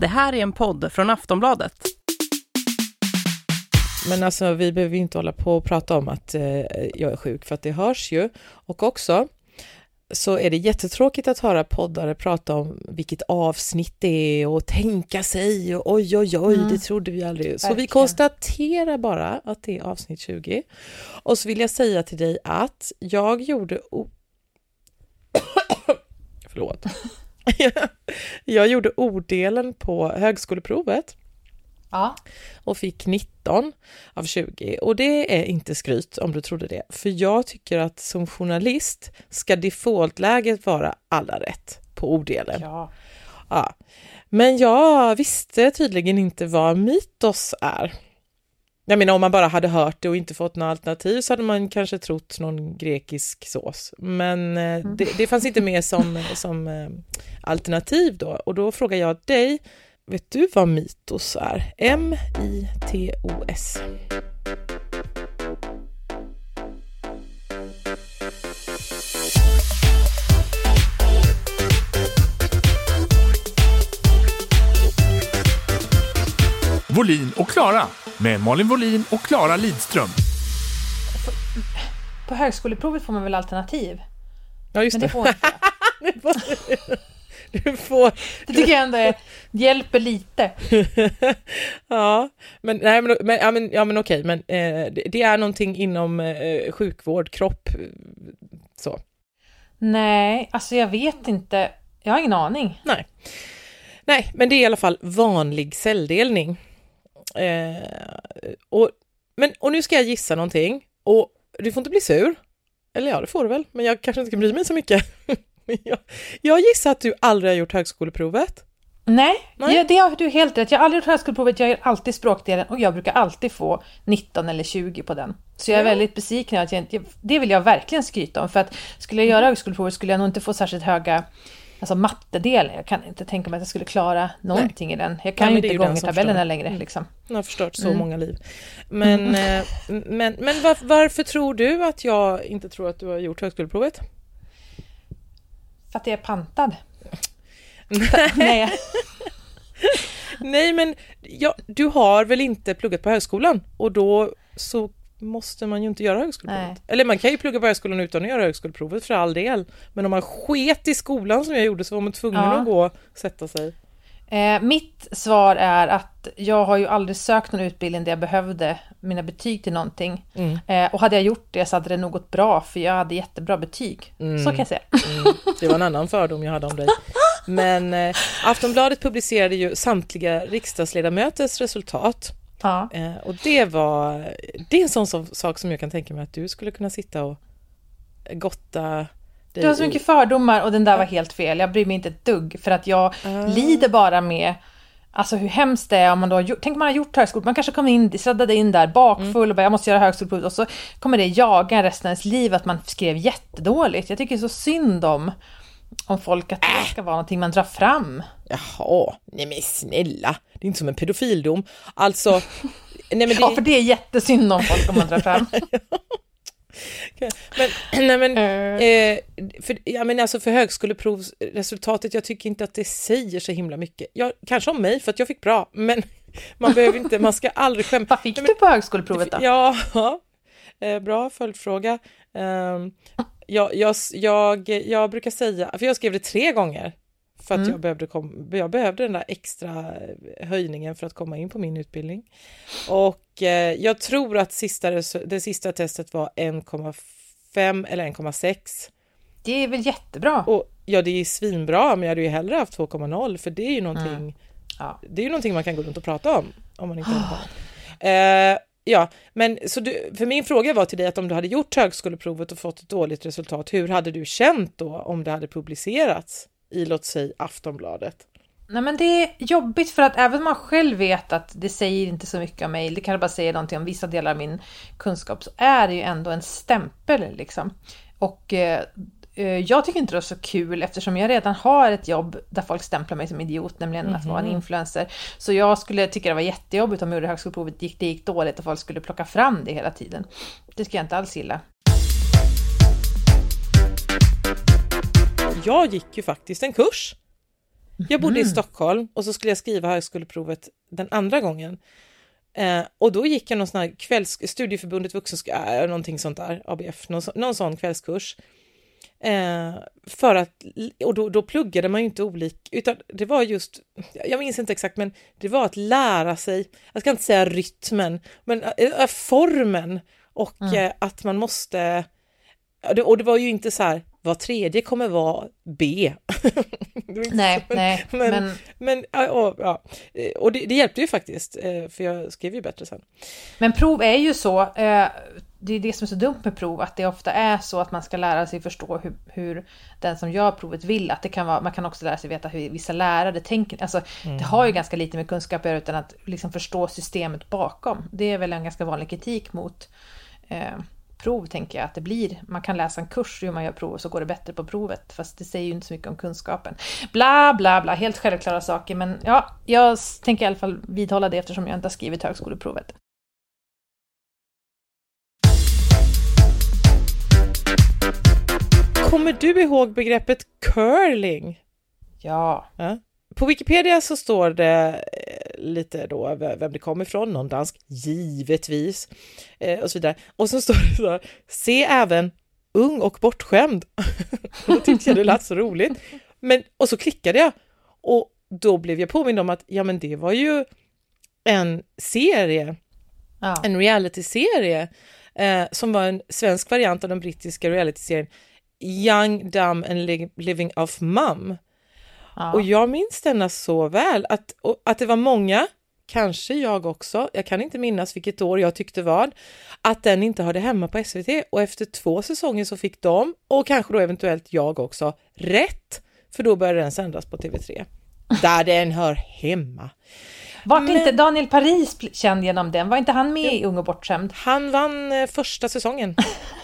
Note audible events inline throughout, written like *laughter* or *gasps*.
Det här är en podd från Aftonbladet. Men alltså, vi behöver inte hålla på och prata om att eh, jag är sjuk, för att det hörs ju. Och också så är det jättetråkigt att höra poddare prata om vilket avsnitt det är och tänka sig och oj, oj, oj, mm. det trodde vi aldrig. Verkligen. Så vi konstaterar bara att det är avsnitt 20. Och så vill jag säga till dig att jag gjorde... *coughs* Förlåt. *coughs* jag gjorde odelen på högskoleprovet. Ja. Och fick 19 av 20. Och det är inte skryt om du trodde det. För jag tycker att som journalist ska defaultläget vara alla rätt på odelen. Ja. ja. Men jag visste tydligen inte vad mytos är. Jag menar om man bara hade hört det och inte fått något alternativ så hade man kanske trott någon grekisk sås. Men eh, mm. det, det fanns inte med som, *laughs* som eh, alternativ då. Och då frågar jag dig, vet du vad mitos är? M-I-T-O-S. Volin och Klara med Malin Volin och Klara Lidström. På högskoleprovet får man väl alternativ? Ja, just Men det. det får inte. *laughs* Du får... Det tycker jag ändå är, hjälper lite. *laughs* ja, men, nej, men, men, ja, men, ja, men okej, men eh, det, det, är någonting inom eh, sjukvård, kropp, så. Nej, alltså jag vet inte. Jag har ingen aning. Nej. Nej, men det är i alla fall vanlig celldelning. Eh, och, men, och nu ska jag gissa någonting. Och du får inte bli sur. Eller ja, det får du väl, men jag kanske inte ska bry mig så mycket. *laughs* jag, jag gissar att du aldrig har gjort högskoleprovet. Nej, Nej. Ja, det har du helt rätt. Jag har aldrig gjort högskoleprovet, jag gör alltid språkdelen och jag brukar alltid få 19 eller 20 på den. Så jag är väldigt besviken. Att jag, det vill jag verkligen skryta om, för att skulle jag göra högskoleprovet skulle jag nog inte få särskilt höga Alltså mattedelen, jag kan inte tänka mig att jag skulle klara någonting Nej. i den. Jag kan Nej, ju inte gångertabellerna längre. Mm. Liksom. Jag har förstört så mm. många liv. Men, mm. *laughs* men, men var, varför tror du att jag inte tror att du har gjort högskoleprovet? För att jag är pantad. *laughs* Nej. Nej, men ja, du har väl inte pluggat på högskolan och då så måste man ju inte göra högskoleprovet. Nej. Eller man kan ju plugga på högskolan utan att göra högskoleprovet för all del. Men om man sket i skolan som jag gjorde så var man tvungen ja. att gå och sätta sig. Eh, mitt svar är att jag har ju aldrig sökt någon utbildning där jag behövde mina betyg till någonting. Mm. Eh, och hade jag gjort det så hade det nog gått bra för jag hade jättebra betyg. Mm. Så kan jag säga. Mm. Det var en annan fördom jag hade om dig. Men eh, Aftonbladet publicerade ju samtliga riksdagsledamöters resultat. Ja. Eh, och det var, det är en sån sak som jag kan tänka mig att du skulle kunna sitta och gotta du har så mycket fördomar och den där var helt fel. Jag bryr mig inte ett dugg för att jag uh. lider bara med Alltså hur hemskt det är om man då har gjort, tänk man har gjort högskolan, man kanske kommer in, sladdade in där bakfull mm. och bara jag måste göra högskoleprovet och så kommer det jaga resten av ens liv att man skrev jättedåligt. Jag tycker så synd om, om folk att det äh. ska vara någonting man drar fram. Jaha, nej men snälla, det är inte som en pedofildom. Alltså, *laughs* nej men det... Ja, för det är jättesynd om folk om man drar fram. *laughs* Men, *clears throat* nej men, eh, för, ja, men alltså för högskoleprovsresultatet, jag tycker inte att det säger så himla mycket. Jag, kanske om mig, för att jag fick bra, men *laughs* man behöver inte, man ska aldrig skämma. Vad fick du på högskoleprovet då? Ja, eh, bra följdfråga. Eh, jag, jag, jag, jag brukar säga, för jag skrev det tre gånger, för att mm. jag, behövde kom, jag behövde den där extra höjningen för att komma in på min utbildning. Och eh, jag tror att sista, det sista testet var 1,5 eller 1,6. Det är väl jättebra? Och, ja, det är svinbra, men jag hade ju hellre haft 2,0 för det är ju någonting, mm. ja. det är ju någonting man kan gå runt och prata om, om man inte *gasps* har eh, Ja, men så du, för min fråga var till dig att om du hade gjort högskoleprovet och fått ett dåligt resultat, hur hade du känt då om det hade publicerats? i låt säga Aftonbladet? Nej men det är jobbigt för att även om man själv vet att det säger inte så mycket om mig, det kanske bara säger någonting om vissa delar av min kunskap, så är det ju ändå en stämpel liksom. Och eh, eh jag tycker inte det är så kul eftersom jag redan har ett jobb där folk stämplar mig som idiot, nämligen mm -hmm. att vara en mhm. influencer. Så jag skulle tycka det var jättejobbigt om jag gjorde högskoleprovet, gick, det gick dåligt och folk skulle plocka fram det hela tiden. Det skulle jag inte alls gilla. jag gick ju faktiskt en kurs. Jag bodde i Mhm. Stockholm och så skulle jag skriva högskoleprovet den andra gången. Eh, och då gick jag någon sån här kvälls, studieförbundet vuxenskola, äh, någonting sånt där, ABF, någon, någon sån kvällskurs. Eh, för att, och då, då pluggade man ju inte olika, utan det var just, jag minns inte exakt, men det var att lära sig, jag ska inte säga rytmen, men äh, formen och Mm. eh, att man måste, och det var ju inte så här, var tredje kommer vara B. *laughs* Nej, så, nej, men- men, Men ja, och, ja. Eh, och det, det hjälpte ju faktiskt, för jag skrev ju bättre sen. men prov är ju så. Det är det som är så dumt med prov, att det ofta är så att man ska lära sig förstå hur, hur den som gör provet vill. Att det kan vara, man kan också lära sig veta hur vissa lärare tänker. Alltså, Det har ju ganska lite med kunskap att göra, utan att liksom förstå systemet bakom. Det är väl en ganska vanlig kritik mot eh, prov, tänker jag. Att det blir, man kan läsa en kurs hur man gör prov och så går det bättre på provet. Fast det säger ju inte så mycket om kunskapen. Bla, bla, bla. Helt självklara saker. Men ja, jag tänker i alla fall vidhålla det eftersom jag inte har skrivit högskoleprovet. Kommer du ihåg begreppet curling? Ja. Ja. På Wikipedia så står det eh, lite då vem det kommer ifrån, någon dansk, givetvis, eh, och så vidare. Och så står det så här, se även ung och bortskämd. *laughs* Då tyckte jag det lät så roligt. Men, och så klickade jag och då blev jag påmind om att ja men det var ju en serie ja. en realityserie eh, som var en svensk variant av den brittiska realityserien Young, Dumb and Li- Living Off Mum. ja. Och jag minns denna så väl, att, att det var många, kanske jag också, jag kan inte minnas vilket år jag tyckte vad, att den inte hörde hemma på SVT och efter två säsonger så fick de, och kanske då eventuellt jag också, rätt, för då började den sändas på TV3. Där den hör hemma. Vart men- inte Daniel Paris känd genom den? Var inte han med i Ung och bortskämd? Han vann eh, första säsongen. *laughs*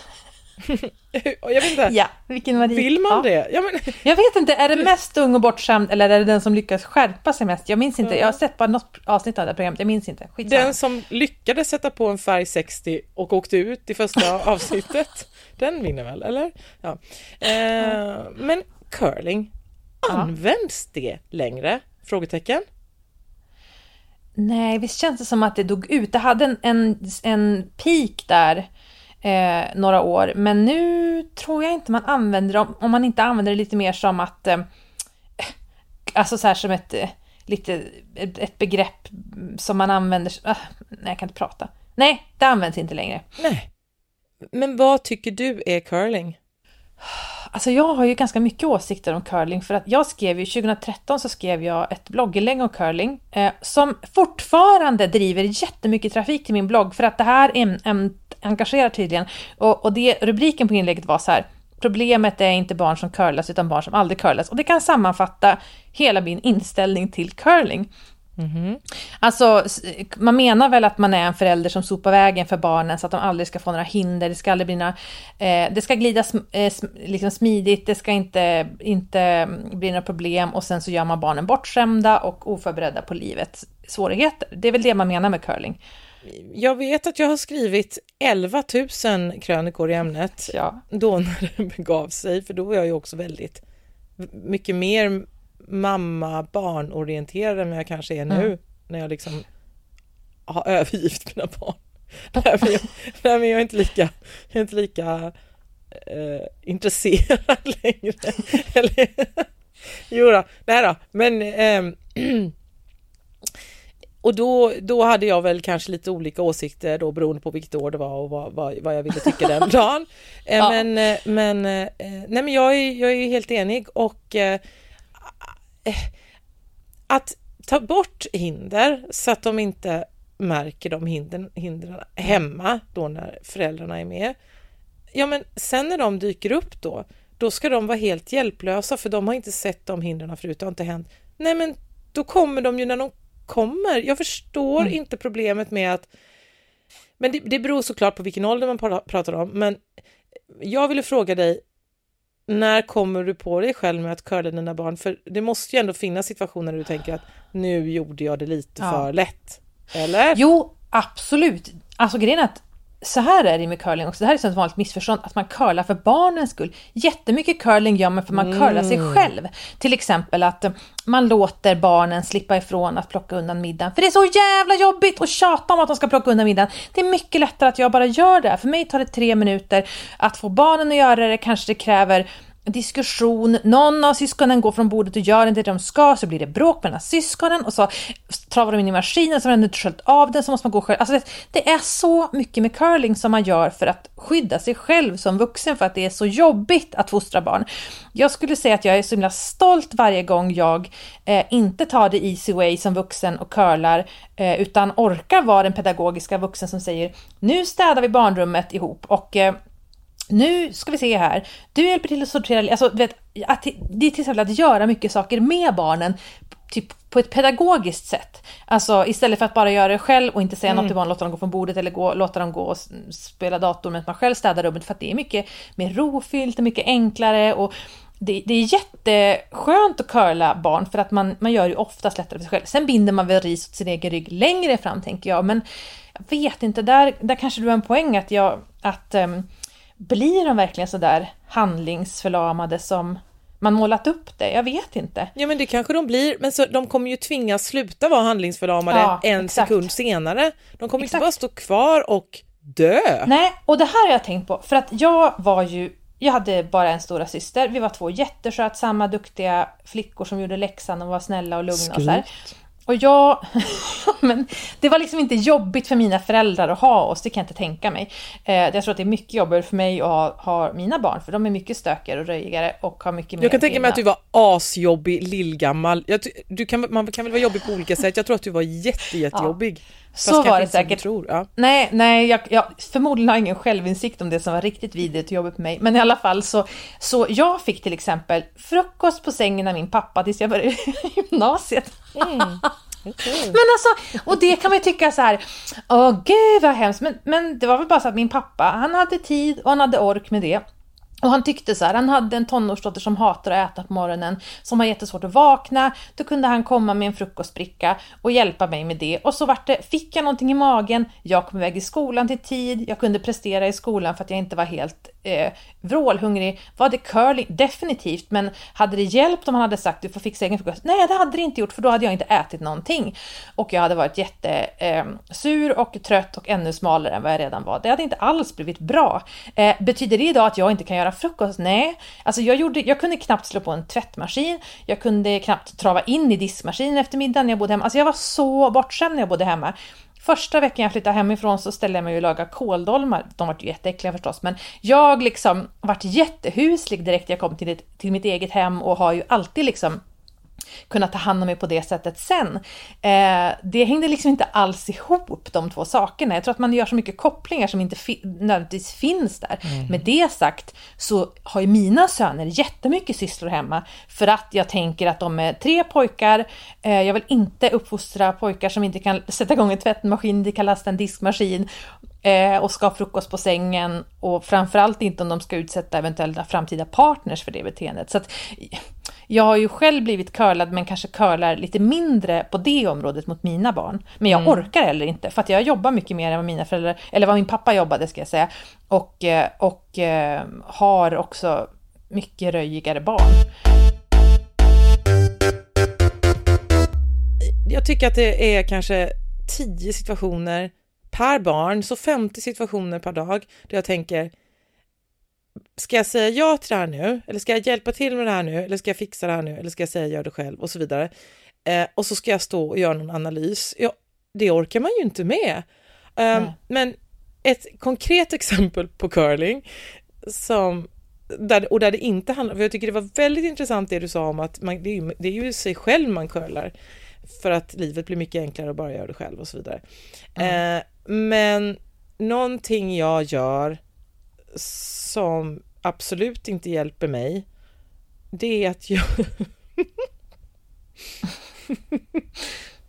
Jag vet inte, Ja, vilken var det? vill man ja. det? Ja, men, Jag vet inte, är det mest Ung och bortskämd eller är det den som lyckas skärpa sig mest? Jag minns inte, jag har sett bara något avsnitt av det programmet, jag minns inte. Skitsamma. den som lyckades sätta på en färg 60 och åkte ut i första *laughs* avsnittet, den vinner väl, eller? Ja. Eh, men curling, används det längre? Frågetecken. Nej, visst känns det som att det dog ut. Det hade en, en, en peak där eh, några år, men nu tror jag inte man använder det, om, man inte använder det lite mer som att, eh, alltså så här som ett, eh, lite, ett, begrepp som man använder, ah, nej jag kan inte prata. Nej, det används inte längre. Nej. Men vad tycker du är curling? Alltså jag har ju ganska mycket åsikter om curling för att jag skrev ju 2013 så skrev jag ett blogginlägg om curling eh, som fortfarande driver jättemycket trafik till min blogg för att det här äm- ämnet engagerar tydligen. Och, och det, rubriken på inlägget var så här Problemet är inte barn som curlas utan barn som aldrig curlas. Och det kan sammanfatta hela min inställning till curling. Alltså, s- man menar väl att man är en förälder som sopar vägen för barnen så att de aldrig ska få några hinder, det ska aldrig bli några, eh, det ska glida sm, eh, sm, liksom smidigt, det ska inte, inte bli några problem och sen så gör man barnen bortskämda och oförberedda på livets svårigheter. Det är väl det man menar med curling. Jag vet att jag har skrivit 11 000 krönikor i ämnet Ja. då när det begav sig, för då var jag ju också väldigt mycket mer mamma-barn-orienterad än vad jag kanske är nu, Mm. när jag liksom har övergivit mina barn. *laughs* nej, men jag, nej, men jag är inte lika, jag är inte lika eh, intresserad *laughs* längre. Eller, *laughs* jo då, nej då, men ehm, *clears throat* och då, då hade jag väl kanske lite olika åsikter då beroende på vilket år det var och vad, vad, vad jag ville tycka den *laughs* dagen. Eh, Ja. Men, eh, men, eh, nej men jag är, jag är helt enig och eh, att ta bort hinder så att de inte märker de hindren, hindren hemma då när föräldrarna är med. Ja men sen när de dyker upp då, då ska de vara helt hjälplösa för de har inte sett de hindren förut, det har inte hänt. Nej men då kommer de ju när de kommer. Jag förstår Mm. inte problemet med att men det, det beror såklart på vilken ålder man pra- pratar om, men jag ville fråga dig, när kommer du på dig själv med att curla dina barn? För det måste ju ändå finnas situationer där du tänker att nu gjorde jag det lite Ja. för lätt. Eller? Jo, absolut. Alltså grejen är att så här är det med curling också, det här är ett vanligt missförstånd, att man curlar för barnens skull. Jättemycket curling gör man för man curlar sig själv. Till exempel att man låter barnen slippa ifrån att plocka undan middagen. För det är så jävla jobbigt att tjata om att de ska plocka undan middagen. Det är mycket lättare att jag bara gör det. För mig tar det tre minuter att få barnen att göra det, kanske det kräver diskussion, någon av syskonen går från bordet och gör inte det de ska, så blir det bråk mellan syskonen och så travar de in i maskinen så har den inte sköljt av den så måste man gå själv. Alltså det, det, är så mycket med curling som man gör för att skydda sig själv som vuxen för att det är så jobbigt att fostra barn. Jag skulle säga att jag är så himla stolt varje gång jag eh, inte tar det easy way som vuxen och curlar eh, utan orkar vara den pedagogiska vuxen som säger nu städar vi barnrummet ihop och eh, nu ska vi se här, du hjälper till att sortera, alltså vet, att, det är till exempel att göra mycket saker med barnen typ på ett pedagogiskt sätt. Alltså istället för att bara göra det själv och inte säga mm. något till barnen, låta dem gå från bordet eller gå, låta dem gå och spela dator medan man själv städar rummet för att det är mycket mer rofyllt och mycket enklare och det, det, är jätteskönt att curla barn för att man, man gör ju oftast lättare för sig själv. Sen binder man väl ris åt sin egen rygg längre fram tänker jag, men jag vet inte, där, där kanske du har en poäng att jag, att um, blir de verkligen så där handlingsförlamade som man målat upp det? Jag vet inte. Ja men det kanske de blir, men så, de kommer ju tvingas sluta vara handlingsförlamade ja, en exakt. sekund senare. De kommer exakt. inte bara stå kvar och dö. Nej, och det här har jag tänkt på, för att jag var ju jag hade bara en stora syster. Vi var två jätteskötsamma, duktiga flickor som gjorde läxan och var snälla och lugna. Skryt. Och så här. Och jag, *laughs* men det var liksom inte jobbigt för mina föräldrar att ha oss, det kan jag inte tänka mig. Eh, jag tror att det är mycket jobbigare för mig att ha, ha, mina barn, för de är mycket stökigare och röjigare och har mycket mer Jag kan tänka mig att du var asjobbig, lillgammal. Jag, du kan, man kan väl vara jobbig på olika sätt, jag tror att du var jätte, jättejobbig. Ja. Så var det säkert. Tror, ja. Nej, nej jag, jag, förmodligen har ingen självinsikt om det som var riktigt vidrigt och jobbigt för mig. Men i alla fall så, så jag fick till exempel frukost på sängen av min pappa tills jag började *laughs* gymnasiet. Mm. Okay. *laughs* Men alltså, och det kan man ju tycka så här, åh gud vad hemskt, men, men det var väl bara så att min pappa, han hade tid och han hade ork med det. Och han tyckte så här, han hade en tonårsdotter som hatar att äta på morgonen, som har jättesvårt att vakna. Då kunde han komma med en frukostbricka och hjälpa mig med det. Och så vart det, fick jag någonting i magen, jag kom iväg i skolan till tid, jag kunde prestera i skolan för att jag inte var helt eh, vrålhungrig. Var det curling? Definitivt, men hade det hjälpt om han hade sagt du får fixa egen frukost? Nej, det hade det inte gjort för då hade jag inte ätit någonting. Och jag hade varit jättesur eh, och trött och ännu smalare än vad jag redan var. Det hade inte alls blivit bra. Eh, betyder det idag att jag inte kan göra frukost? Nej, alltså jag, gjorde, jag kunde knappt slå på en tvättmaskin. Jag kunde knappt trava in i diskmaskinen efter middagen när jag bodde hemma. Alltså jag var så bortskämd när jag bodde hemma. Första veckan jag flyttade hemifrån så ställde jag mig och lagade kåldolmar. De var ju jätteäckliga förstås, men jag liksom vart jättehuslig direkt jag kom till, ett, till mitt eget hem och har ju alltid liksom kunna ta hand om mig på det sättet sen. Eh, det hängde liksom inte alls ihop de två sakerna. Jag tror att man gör så mycket kopplingar som inte fi nödvändigtvis finns där. Mm. Med det sagt så har ju mina söner jättemycket sysslor hemma för att jag tänker att de är tre pojkar. Eh, jag vill inte uppfostra pojkar som inte kan *laughs* sätta igång en tvättmaskin, inte kan lasta en diskmaskin eh, och ska ha frukost på sängen och framförallt inte om de ska utsätta eventuella framtida partners för det beteendet. Så att, jag har ju själv blivit curlad men kanske curlar lite mindre på det området mot mina barn. Men jag mm. orkar heller inte för att jag jobbar mycket mer än vad mina föräldrar, eller vad min pappa jobbade ska jag säga. Och, eh, och eh, har också mycket röjigare barn. Jag tycker att det är kanske tio situationer per barn, så 50 situationer per dag där jag tänker ska jag säga ja till det här nu? Eller ska jag hjälpa till med det här nu? Eller ska jag fixa det här nu? Eller ska jag säga gör det själv? Och så vidare. Eh, och så ska jag stå och göra någon analys. Ja, det orkar man ju inte med. Um, men ett konkret exempel på curling som där, och där det inte handlar, för jag tycker det var väldigt intressant det du sa om att man, det, är ju, det är ju sig själv man curlar för att livet blir mycket enklare att bara göra det själv och så vidare. Mm. Eh, men någonting jag gör som absolut inte hjälper mig, det är att jag... *laughs*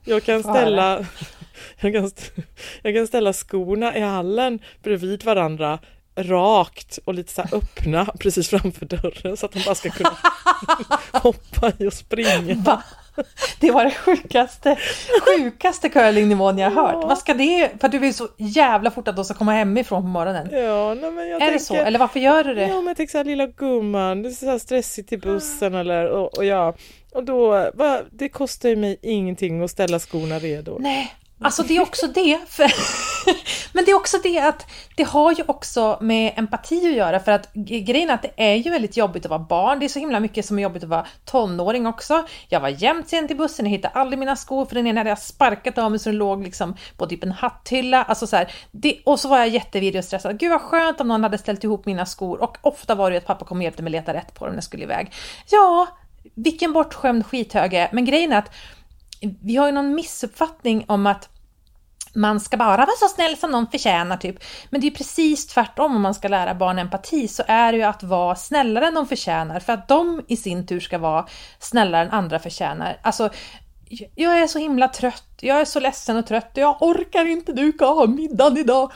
jag kan ställa... *laughs* Jag kan, jag kan ställa skorna i hallen bredvid varandra rakt och lite så öppna precis framför dörren så att de bara ska kunna *laughs* hoppa i och springa. Va? *laughs* Det var det sjukaste, sjukaste curlingnivån jag har hört. Ja. Vad ska det, för du vill så jävla fort att de ska komma hemifrån på morgonen. Ja, nej, men jag är tänker, det så? Eller varför gör du det? Ja, men jag tänker så här, lilla gumman, det är så här stressigt i bussen eller och, och ja, och då, va, det kostar ju mig ingenting att ställa skorna redo. Nej, alltså det är också det. För, *laughs* men det är också det att det har ju också med empati att göra för att grejen är att det är ju väldigt jobbigt att vara barn. Det är så himla mycket som är jobbigt att vara tonåring också. Jag var jämt sent i bussen, jag hittade aldrig mina skor för den ena hade jag sparkat av mig så den låg liksom på typ en hatthylla. Alltså så här, det, och så var jag jättevirrig och stressad. Gud vad skönt om någon hade ställt ihop mina skor och ofta var det ju att pappa kom och hjälpte mig leta rätt på dem när jag skulle iväg. Ja, vilken bortskämd skithöge. Men grejen är att vi har ju någon missuppfattning om att man ska bara vara så snäll som någon förtjänar typ. Men det är ju precis tvärtom om man ska lära barn empati så är det ju att vara snällare än de förtjänar för att de i sin tur ska vara snällare än andra förtjänar. Alltså, jag är så himla trött, jag är så ledsen och trött, jag orkar inte duka av middagen idag.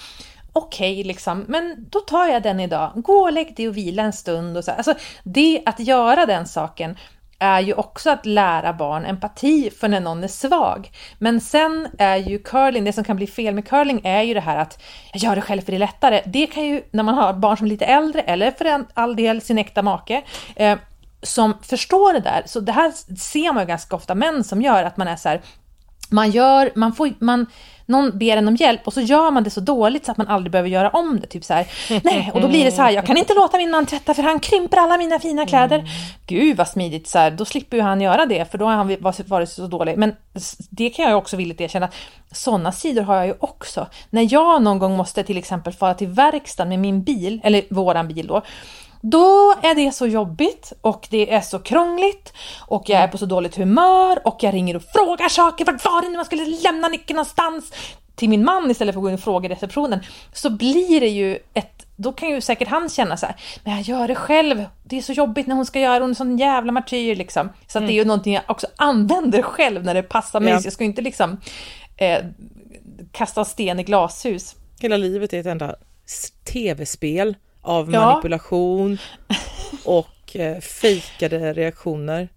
Okej, liksom, men då tar jag den idag. Gå och lägg dig och vila en stund. Och så. Alltså, det att göra den saken är ju också att lära barn empati för när någon är svag. Men sen är ju curling, det som kan bli fel med curling är ju det här att jag gör det själv för det är lättare. Det kan ju, när man har barn som är lite äldre, eller för en, all del sin äkta make, eh, som förstår det där. Så det här ser man ju ganska ofta män som gör, att man är så här, man gör, man får, man, någon ber en om hjälp och så gör man det så dåligt så att man aldrig behöver göra om det. Typ så här, nej, och då blir det så här, jag kan inte låta min man tvätta för han krymper alla mina fina kläder. Gud vad smidigt, så här, då slipper ju han göra det för då har han varit så dålig. Men det kan jag ju också villigt erkänna, sådana sidor har jag ju också. När jag någon gång måste till exempel fara till verkstaden med min bil, eller våran bil då, då är det så jobbigt och det är så krångligt och jag är på så dåligt humör och jag ringer och frågar saker. Vart var det nu man skulle lämna nyckeln någonstans? Till min man istället för att gå in och fråga i receptionen. Så blir det ju ett då kan ju säkert han känna så här, men jag gör det själv, det är så jobbigt när hon ska göra, hon är en sån jävla martyr liksom. Så att det är ju någonting jag också använder själv när det passar mig, Ja. så jag ska ju inte liksom eh, kasta sten i glashus. Hela livet är ett enda tv-spel av Ja. manipulation *laughs* och eh, fejkade reaktioner.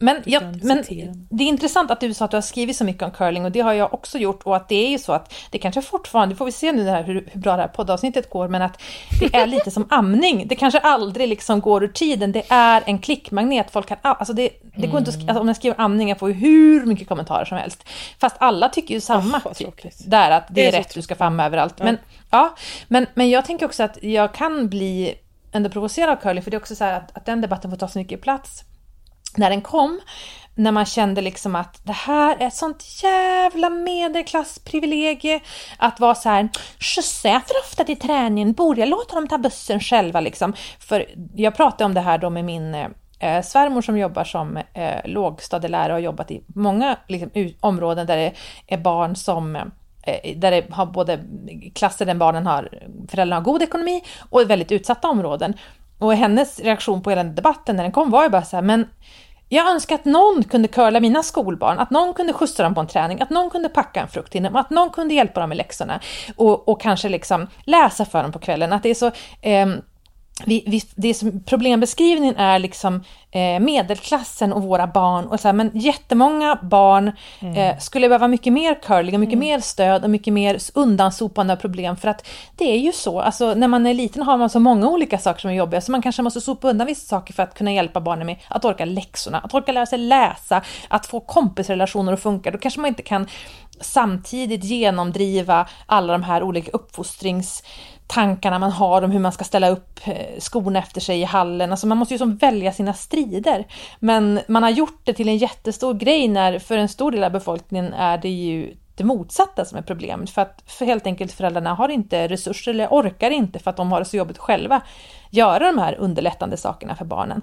Men, jag, men det är intressant att du sa att du har skrivit så mycket om curling och det har jag också gjort och att det är ju så att det kanske fortfarande, får vi se nu här, hur, hur bra det här poddavsnittet går, men att det är *laughs* lite som amning. Det kanske aldrig liksom går ur tiden. Det är en klickmagnet. Folk kan, alltså det, det går inte att, sk- alltså om jag skriver amning, jag får ju hur mycket kommentarer som helst. Fast alla tycker ju samma. Vad typ, där att det, Det är är, rätt, du ska få amma överallt. Men, ja, men, men jag tänker också att jag kan bli ändå provocerad av curling, för det är också så här att, att den debatten får ta så mycket plats när den kom, när man kände liksom att det här är ett sånt jävla medelklassprivilegie att vara så här, skjutsar jag för ofta till träningen? Borde jag låta dem ta bussen själva liksom? För jag pratade om det här då med min eh, eh svärmor som jobbar som eh, lågstadielärare och har jobbat i många liksom, områden där det är barn som eh, där det har både klasser där barnen har, föräldrarna har god ekonomi och väldigt utsatta områden. Och hennes reaktion på hela den debatten när den kom var ju bara så här, men jag önskar att någon kunde curla mina skolbarn, att någon kunde skjutsa dem på en träning, att någon kunde packa en frukt till dem, att någon kunde hjälpa dem med läxorna och, och kanske liksom läsa för dem på kvällen. Att det är så... Eh, vi, vi, det som problembeskrivningen är liksom eh, medelklassen och våra barn. Och så här, men jättemånga barn eh, skulle behöva mycket mer curling och mycket mer stöd och mycket mer undansopande av problem. För att det är ju så, alltså, när man är liten har man så många olika saker som är jobbiga så man kanske måste sopa undan vissa saker för att kunna hjälpa barnen med att orka läxorna, att orka lära sig läsa, att få kompisrelationer att funka. Då kanske man inte kan samtidigt genomdriva alla de här olika uppfostringstankarna man har om hur man ska ställa upp eh, skorna efter sig i hallen. Alltså man måste ju som välja sina strider. Men man har gjort det till en jättestor grej när för en stor del av befolkningen är det ju det motsatta som är problemet. För att för helt enkelt föräldrarna har inte resurser eller orkar inte för att de har det så jobbigt själva göra de här underlättande sakerna för barnen.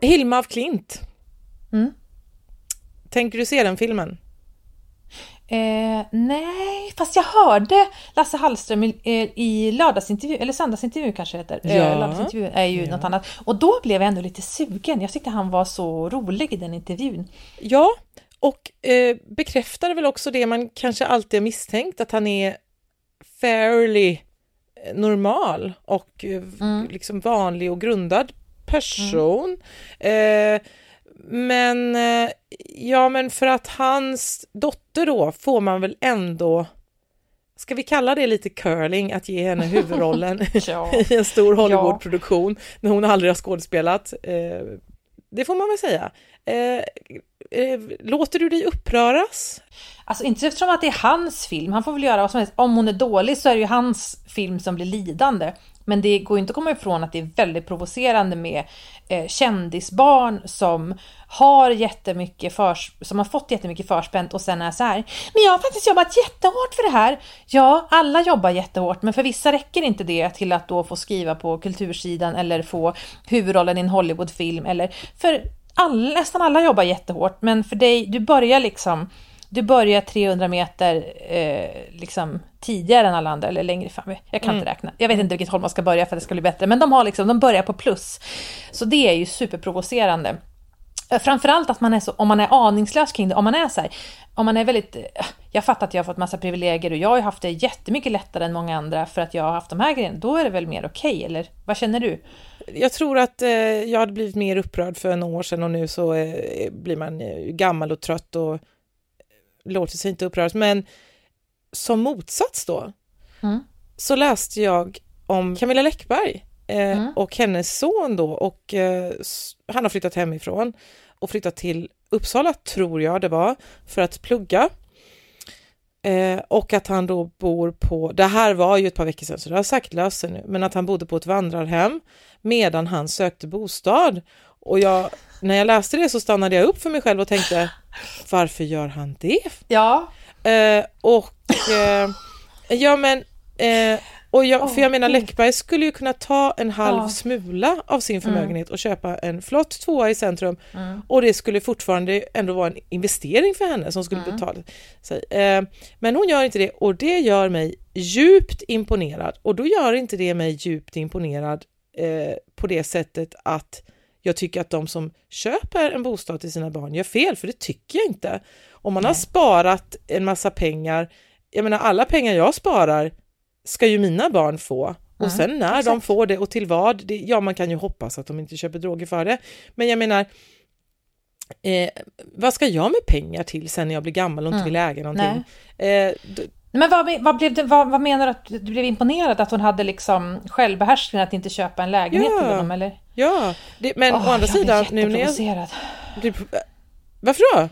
Hilma af Klint. Mm. Tänker du se den filmen? Eh, nej, fast jag hörde Lasse Hallström i, eh, i lördagsintervju, eller söndagsintervju kanske heter. Ja. Eh, lördagsintervju är ju Ja. något annat. Och då blev jag ändå lite sugen. Jag tyckte han var så rolig i den intervjun. Ja, och eh, bekräftar väl också det man kanske alltid har misstänkt, att han är fairly normal och eh, Mm. liksom vanlig och grundad person. Eh, men eh, ja, men för att hans dotter då får man väl ändå Ska vi kalla det lite curling, att ge henne huvudrollen *laughs* Ja. *laughs* i en stor Hollywoodproduktion när hon aldrig har skådespelat? Eh, det får man väl säga. Eh, låter du dig uppröras? Alltså inte eftersom att det är hans film, han får väl göra vad som helst. Om hon är dålig så är det ju hans film som blir lidande. Men det går ju inte att komma ifrån att det är väldigt provocerande med eh, kändisbarn som har jättemycket förs som har fått jättemycket förspänt och sen är så här. Men jag har faktiskt jobbat jättehårt för det här. Ja, alla jobbar jättehårt, men för vissa räcker inte det till att då få skriva på kultursidan eller få huvudrollen i en Hollywoodfilm eller för all, nästan alla jobbar jättehårt, men för dig, du börjar liksom du börjar 300 meter eh, liksom tidigare än alla andra eller längre fram. Jag kan inte räkna. Jag vet inte vilket håll man ska börja för att det ska bli bättre. Men de har liksom, de börjar på plus. Så det är ju superprovocerande. Eh, Framförallt att man är så, om man är aningslös kring det, om man är så här, om man är väldigt, eh, jag fattar att jag har fått massa privilegier och jag har haft det jättemycket lättare än många andra för att jag har haft de här grejerna, då är det väl mer okej, eller vad känner du? Jag tror att eh, jag hade blivit mer upprörd för några år sedan och nu så eh, blir man eh, gammal och trött och låter sig inte uppröras. Men som motsats då, Mm. så läste jag om Camilla Läckberg eh, Mm. och hennes son då och eh, han har flyttat hemifrån och flyttat till Uppsala, tror jag det var, för att plugga. Eh, och att han då bor på, det här var ju ett par veckor sedan så det har löst sig nu, men att han bodde på ett vandrarhem medan han sökte bostad. Och jag, när jag läste det så stannade jag upp för mig själv och tänkte, varför gör han det? Ja, Eh, och eh, ja men, eh, och jag, för jag menar. Läckberg skulle ju kunna ta en halv Ja. smula av sin förmögenhet och köpa en flott tvåa i centrum Mm. och det skulle fortfarande ändå vara en investering för henne som skulle Mm. betala sig. Eh, men hon gör inte det och det gör mig djupt imponerad och då gör inte det mig djupt imponerad eh, på det sättet att jag tycker att de som köper en bostad till sina barn gör fel, för det tycker jag inte. Om man har Nej. sparat en massa pengar, jag menar alla pengar jag sparar ska ju mina barn få. Och Mm, sen när de exakt. får det och till vad, det, ja man kan ju hoppas att de inte köper droger för det. Men jag menar, eh, vad ska jag med pengar till sen när jag blir gammal och inte Mm, vill äga någonting? Eh, Men vad, vad, blev det, vad, vad menar du att du blev imponerad? Att hon hade liksom självbehärskning att inte köpa en lägenhet Ja. till honom eller? ja, det, men Åh, å andra sidan, nu när jag... Du, varför då?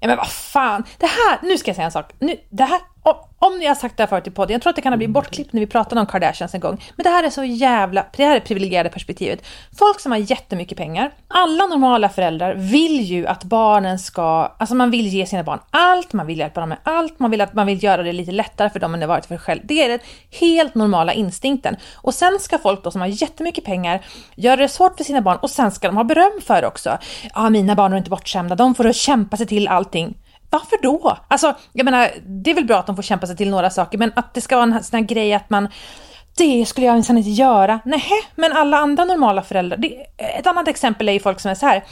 Ja men vad fan, det här, nu ska jag säga en sak. Nu, det här, o- om ni har sagt det här förut i podden, jag tror att det kan ha blivit bortklippt när vi pratade om Kardashians en gång. Men det här är så jävla, det här är privilegierade perspektivet. Folk som har jättemycket pengar, alla normala föräldrar vill ju att barnen ska, alltså man vill ge sina barn allt, man vill hjälpa dem med allt, man vill att man vill göra det lite lättare för dem än det varit för själv. Det är den helt normala instinkten. Och sen ska folk då som har jättemycket pengar göra det svårt för sina barn och sen ska de ha beröm för det också. Ja, mina barn är inte bortskämda, de får kämpa sig till allting. Varför då? Alltså, jag menar, det är väl bra att de får kämpa sig till några saker, men att det ska vara en sån här grej att man det skulle jag minsann inte göra. Nej, men alla andra normala föräldrar. Det, ett annat exempel är ju folk som är så här.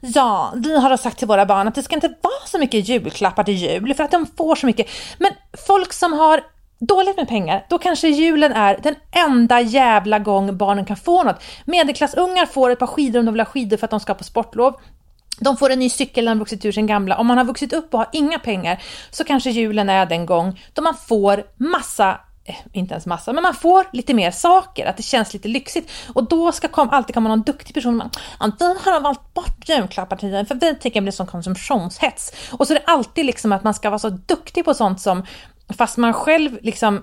Ja, vi har sagt till våra barn att det ska inte vara så mycket julklappar till jul för att de får så mycket. Men folk som har dåligt med pengar, då kanske julen är den enda jävla gång barnen kan få något. Medelklassungar får ett par skidor om de vill ha skidor för att de ska på sportlov. De får en ny cykel när de vuxit ur sin gamla. Om man har vuxit upp och har inga pengar så kanske julen är den gång då man får massa eh, inte ens massa, men man får lite mer saker, att det känns lite lyxigt. Och då ska kom, alltid komma någon duktig person och man, vi har valt bort julklappar till dig, för vi tycker det blir sån konsumtionshets. Och så är det alltid liksom att man ska vara så duktig på sånt som, fast man själv liksom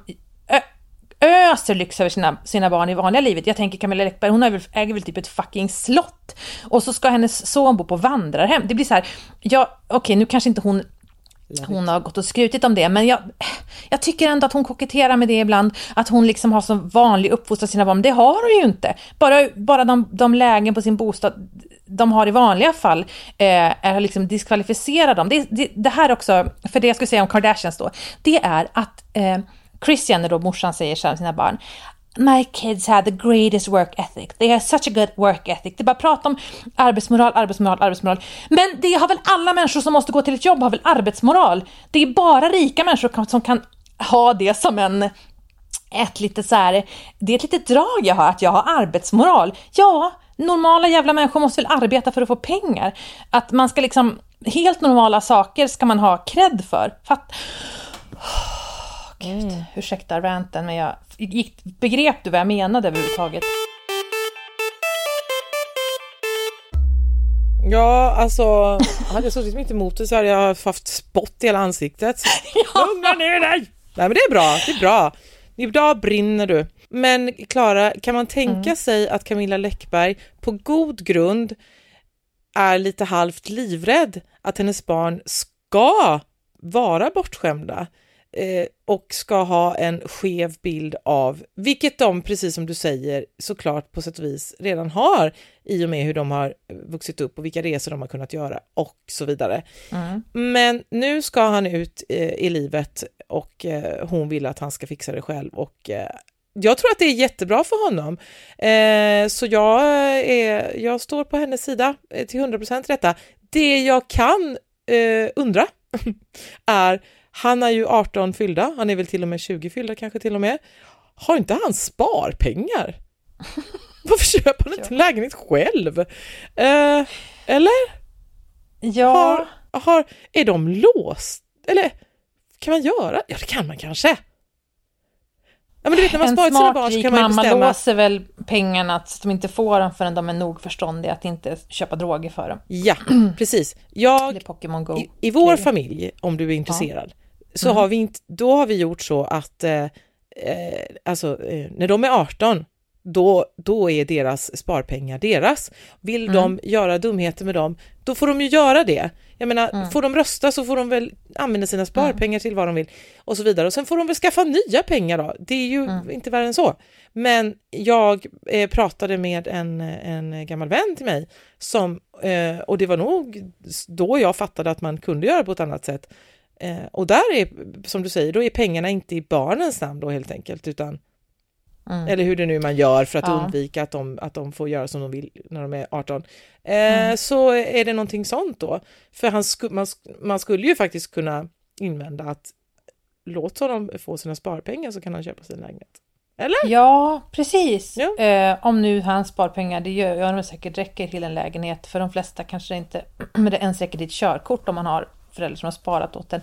öser lyx över sina, sina barn i vanliga livet. Jag tänker Camilla Läckberg, hon har väl, äger väl typ ett fucking slott. Och så ska hennes son bo på vandrarhem. Det blir så här, ja okej nu kanske inte hon hon har gått och skrutit om det, men jag, jag tycker ändå att hon koketterar med det ibland. Att hon liksom har så vanlig uppfostran sina barn. Det har hon ju inte. Bara, bara de, de lägen på sin bostad de har i vanliga fall eh, är liksom diskvalificerar dem. Det, det, det här också, för det jag skulle säga om Kardashians då, det är att eh, Christian då, morsan, säger så här om sina barn. My kids have the greatest work ethic. They have such a good work ethic. Det är bara prat om arbetsmoral, arbetsmoral, arbetsmoral. Men det har väl alla människor som måste gå till ett jobb har väl arbetsmoral? Det är bara rika människor som kan ha det som en ett litet så här, det är ett litet drag jag har, att jag har arbetsmoral. Ja, normala jävla människor måste väl arbeta för att få pengar. Att man ska liksom, helt normala saker ska man ha cred för. Fatt... Gud, mm. ursäkta ranten, men jag gick, begrep du vad jag menade överhuvudtaget? Ja, alltså, hade jag suttit mitt emot dig så hade jag haft spott i hela ansiktet. *laughs* ja. Lugna ner dig! Nej men det är bra, det är bra. Idag brinner du. Men Klara, kan man tänka mm. sig att Camilla Läckberg på god grund är lite halvt livrädd att hennes barn ska vara bortskämda eh, och ska ha en skev bild av, vilket de, precis som du säger, såklart på sätt och vis redan har i och med hur de har vuxit upp och vilka resor de har kunnat göra och så vidare. Mm. Men nu ska han ut eh, i livet och eh, hon vill att han ska fixa det själv och eh, jag tror att det är jättebra för honom. Eh, så jag, är, jag står på hennes sida eh, till 100% detta. Det jag kan eh, undra *laughs* är, han är ju 18 fyllda, han är väl till och med 20 fyllda kanske till och med. Har inte han sparpengar? *laughs* Varför köper han inte en lägenhet själv? Eh, eller? Ja. Har, har, är de låst? Eller kan man göra? Ja, det kan man kanske. Ja, men du vet, när man sparar sina barn så kan man mamma bestämma... låser väl pengarna så att de inte får dem förrän de är nog förståndiga att inte köpa droger för dem. Ja, *clears throat* precis. Jag. I, I, vår familj, om du är intresserad, ja. Så mm. har vi inte, då har vi gjort så att eh, eh, alltså, eh, när de är 18 då, då är deras sparpengar deras. Vill mm. de göra dumheter med dem, då får de ju göra det. Jag menar, mm. får de rösta så får de väl använda sina sparpengar mm. till vad de vill och så vidare. Och sen får de väl skaffa nya pengar då. Det är ju mm. inte värre än så. Men jag eh, pratade med en, en gammal vän till mig som, eh, och det var nog då jag fattade att man kunde göra på ett annat sätt. Eh, och där är, som du säger, då är pengarna inte i barnens namn då helt enkelt, utan Mm. Eller hur det nu man gör för att ja. undvika att de, att de får göra som de vill när de är 18. Eh, mm. Så är det någonting sånt då. För han sku, man, man skulle ju faktiskt kunna invända att låt honom få sina sparpengar så kan han köpa sin lägenhet. Eller? Ja, precis. Ja. Eh, om nu hans sparpengar, det gör, gör de säkert räcker till en lägenhet. För de flesta kanske inte, *clears throat* men det ens räcker till ett körkort om man har föräldrar som har sparat åt en.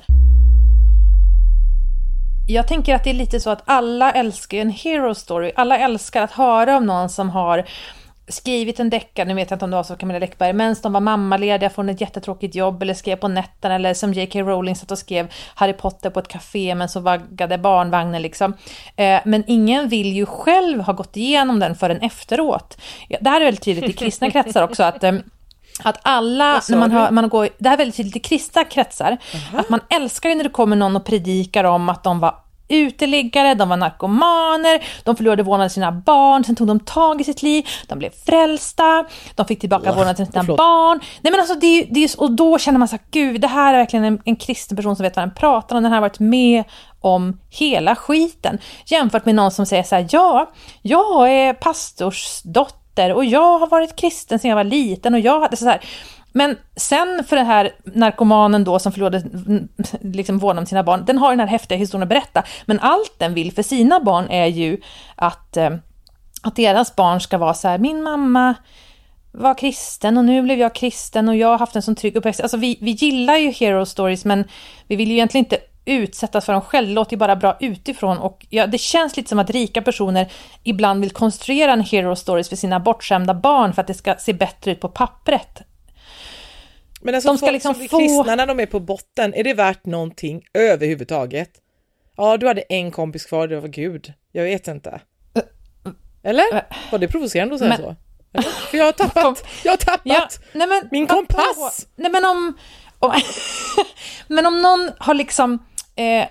Jag tänker att det är lite så att alla älskar en hero story. Alla älskar att höra om någon som har skrivit en deckare, nu vet jag inte om det var så Camilla Läckberg, men de var mammalediga från ett jättetråkigt jobb eller skrev på nätterna eller som J.K. Rowling satt och skrev Harry Potter på ett café men så vaggade barnvagnen liksom. Eh, men ingen vill ju själv ha gått igenom den förrän efteråt. Det här är väldigt tydligt i kristna kretsar också att eh, att alla, när man, hör, man går, det här är väldigt tydligt i kristna kretsar, uh -huh. att man älskar när det kommer någon och predikar om att de var uteliggare, de var narkomaner, de förlorade vårdnaden sina barn, sen tog de tag i sitt liv, de blev frälsta, de fick tillbaka oh, vårdnaden av sina oh, barn. Nej men alltså det, det, och då känner man så här, gud det här är verkligen en, en kristen person som vet vad den pratar om, den har varit med om hela skiten. Jämfört med någon som säger så här, ja, jag är pastorsdotter och jag har varit kristen sedan jag var liten och jag hade så här men sen för den här narkomanen då som förlorade mm, liksom vårdnaden om sina barn, den har den här häftiga historien att berätta. Men allt den vill för sina barn är ju att, eh, att deras barn ska vara så här, min mamma var kristen och nu blev jag kristen och jag har haft en sån trygg uppväxt. Alltså vi, vi gillar ju hero stories men vi vill ju egentligen inte utsättas för dem själva. Det låter ju bara bra utifrån och ja, det känns lite som att rika personer ibland vill konstruera en hero stories för sina bortskämda barn för att det ska se bättre ut på pappret men alltså de ska liksom som få... kristna när de är på botten, är det värt någonting överhuvudtaget? Ja, du hade en kompis kvar, det var Gud. Jag vet inte. Eller? Var det provocerande att säga men... så? Eller? För jag har tappat, jag har tappat ja, nej men, min kompass! Nej men om, om *laughs* men om någon har liksom eh,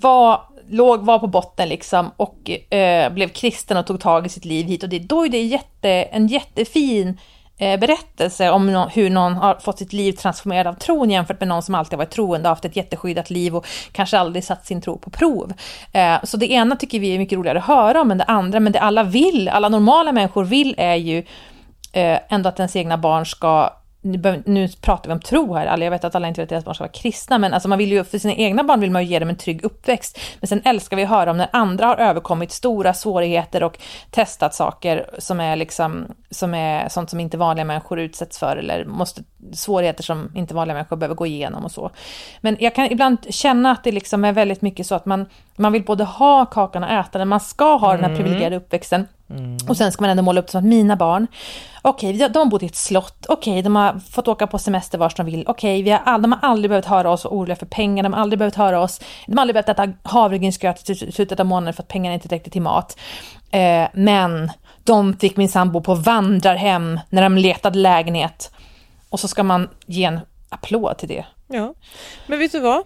var, låg, var på botten liksom och eh, blev kristen och tog tag i sitt liv hit och dit, då är det jätte, en jättefin Eh, berättelse om no hur någon har fått sitt liv transformerat av tron jämfört med någon som alltid varit troende och haft ett jätteskyddat liv och kanske aldrig satt sin tro på prov. Eh, så det ena tycker vi är mycket roligare att höra om än det andra, men det alla vill, alla normala människor vill är ju eh, ändå att ens egna barn ska nu, nu pratar vi om tro här, alla, jag vet att alla inte vill att deras barn ska vara kristna, men alltså man vill ju, för sina egna barn vill man ju ge dem en trygg uppväxt. Men sen älskar vi att höra om när andra har överkommit stora svårigheter och testat saker som är liksom, som är sånt som inte vanliga människor utsätts för, eller måste, svårigheter som inte vanliga människor behöver gå igenom och så. Men jag kan ibland känna att det liksom är väldigt mycket så att man, man vill både ha kakan och äta den, man ska ha den här privilegierade uppväxten, och sen ska man ändå måla upp det som att mina barn, okej, de- de har bott i ett slott, okej, de har fått åka på semester vart de vill, okej, vi har all, de har aldrig behövt höra oss vara oroliga för pengar, de har aldrig behövt höra oss, de har aldrig behövt äta havregrynsgröt i sl- slutet av månaden för att pengarna inte räckte till mat. Eh, men de fick min sambo på vandrarhem när de letade lägenhet. Och så ska man ge en applåd till det. Ja, men vet du vad?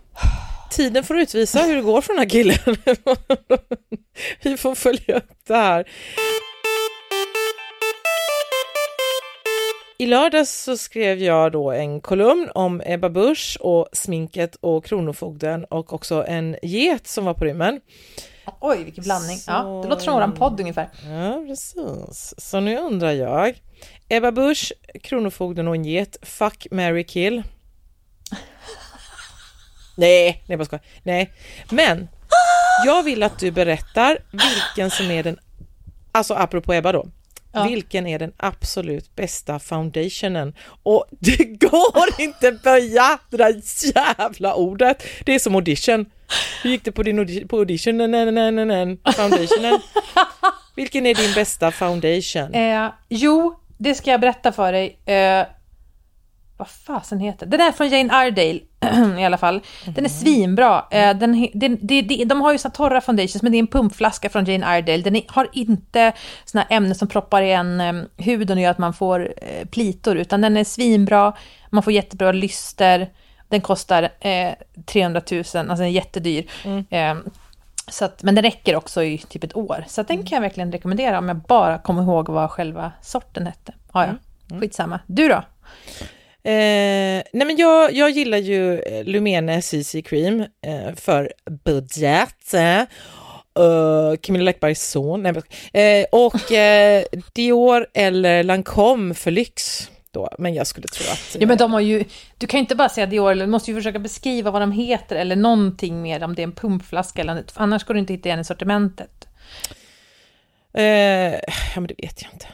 Tiden får utvisa hur det går för den här killen. *laughs* Vi får följa upp det här. I lördags så skrev jag då en kolumn om Ebba Busch och sminket och Kronofogden och också en get som var på rymmen. Oj, vilken blandning. Ja, Så- det låter som våran podd ungefär. Ja, precis. Så nu undrar jag. Ebba Busch, Kronofogden och en get. Fuck, marry, kill. Nej, nej bara skojar. Nej, men jag vill att du berättar vilken som är den, alltså apropå Ebba då, Ja. vilken är den absolut bästa foundationen? Och *laughs* det går inte böja det där jävla ordet. Det är som audition. Hur gick det på din audi- på audition? Nej, nej, nej, nej. Foundationen. Vilken är din bästa foundation? Eh, jo, det ska jag berätta för dig. Eh, vad fasen heter Den är från Jane Iredale *clears throat* i alla fall. Den är svinbra. Eh, den, den, det, det, de har ju så här torra foundations, men det är en pumpflaska från Jane Iredale. Den har inte såna ämnen som proppar igen eh, huden och gör att man får eh, plitor, utan den är svinbra. Man får jättebra lyster. Den kostar eh, 300 000, alltså den är jättedyr. Eh, så att, men den räcker också i typ ett år. Så den kan jag verkligen rekommendera om jag bara kommer ihåg vad själva sorten hette. Ja, ja. Skitsamma. Du då? Eh, nej men jag, jag gillar ju eh, Lumene CC Cream eh, för budget. Eh, uh, Camilla Läckbergs son. Nej, eh, och eh, Dior eller Lancome för lyx. Då. Men jag skulle tro att... Ja, men de har ju, du kan ju inte bara säga Dior, du måste ju försöka beskriva vad de heter eller någonting mer om det är en pumpflaska eller något, annars går du inte hitta igen i sortimentet. eh, ja men det vet jag inte.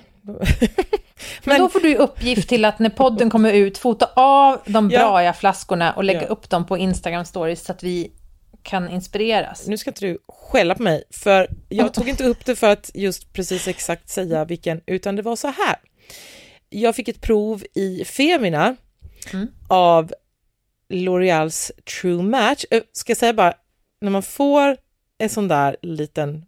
Men, då får du uppgift till att när podden kommer ut, fota av de Ja. braiga flaskorna och lägga Ja. upp dem på Instagram stories så att vi kan inspireras. nu ska inte du skälla på mig, för jag tog inte upp det för att just precis exakt säga vilken, utan det var så här. Jag fick ett prov i Femina Mm. av L'Oreals True Match. Ö, Ska jag säga bara, när man får en sån där liten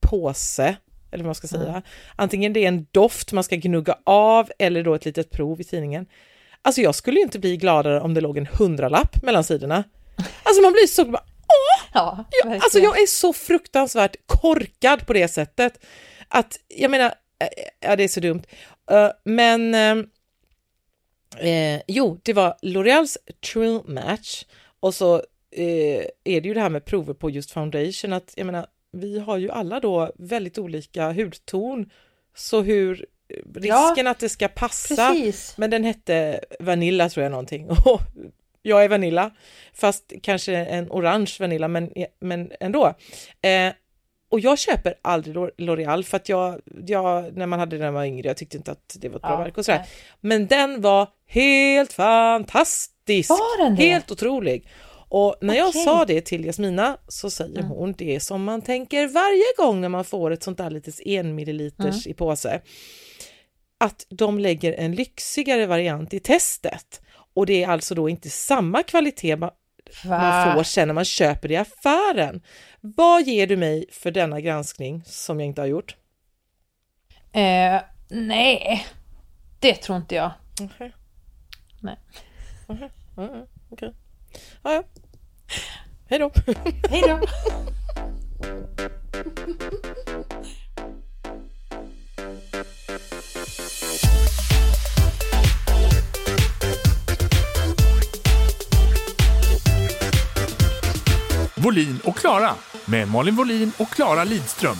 påse, eller vad man ska säga, Mm. antingen det är en doft man ska gnugga av eller då ett litet prov i tidningen. Alltså jag skulle ju inte bli gladare om det låg en hundralapp mellan sidorna. Alltså man blir så, bara, Ja, Ja, verkligen. alltså jag är så fruktansvärt korkad på det sättet. Att, jag menar, eh, ja det är så dumt. Eh, men, eh, eh, jo, det var L'Oreals True Match och så eh, är det ju det här med prover på just foundation, att jag menar, vi har ju alla då väldigt olika hudton, så hur risken att det ska passa Precis. men den hette Vanilla tror jag någonting. *laughs* Och jag är Vanilla, fast kanske en orange Vanilla, men, men ändå. Eh, och jag köper aldrig L'O- L'Oreal för att jag, jag, när man hade den när man var yngre, jag tyckte inte att det var ett bra Ja, verk och sådär. nej. Men den var helt fantastisk! Var den det? Helt otrolig! Och när jag Okej. sa det till Jasmina så säger Mm. hon det som man tänker varje gång när man får ett sånt där litet en milliliters Mm. i påse att de lägger en lyxigare variant i testet. Och det är alltså då inte samma kvalitet man, man får sen när man köper det i affären. Vad ger du mig för denna granskning som jag inte har gjort? Eh, nej, det tror inte jag. Okej. Nej. Ja, okej. Ja, ja. Hej då! Hej då! Volin och Klara med Malin Volin och Klara Lidström.